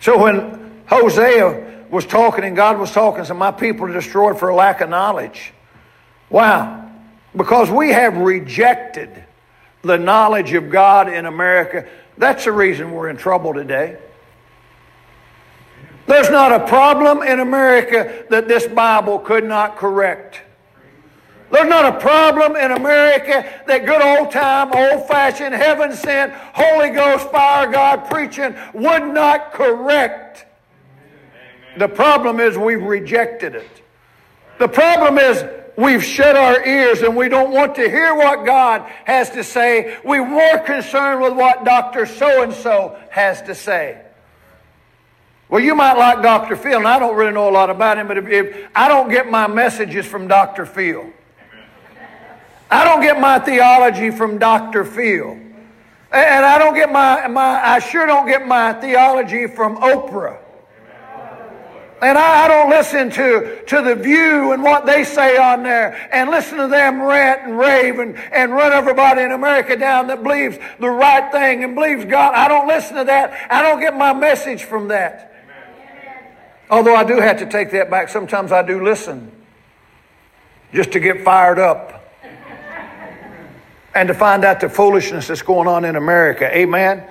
So when Hosea was talking and God was talking, so my people are destroyed for lack of knowledge. Wow. Because we have rejected the knowledge of God in America. That's the reason we're in trouble today. There's not a problem in America that this Bible could not correct. There's not a problem in America that good old time, old fashioned, heaven sent, Holy Ghost, fire God preaching would not correct. The problem is we've rejected it. The problem is we've shut our ears and we don't want to hear what God has to say. We're more concerned with what Dr. So and so has to say. Well, you might like Dr. Phil, and I don't really know a lot about him, but if, if I don't get my messages from Dr. Phil, I don't get my theology from Dr. Phil. And I don't get my, my I sure don't get my theology from Oprah. And I, I, don't listen to, to the view and what they say on there and listen to them rant and rave and, and run everybody in America down that believes the right thing and believes God. I don't listen to that. I don't get my message from that. Although I do have to take that back. Sometimes I do listen just to get fired up and to find out the foolishness that's going on in America. Amen.